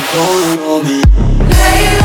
hold on me.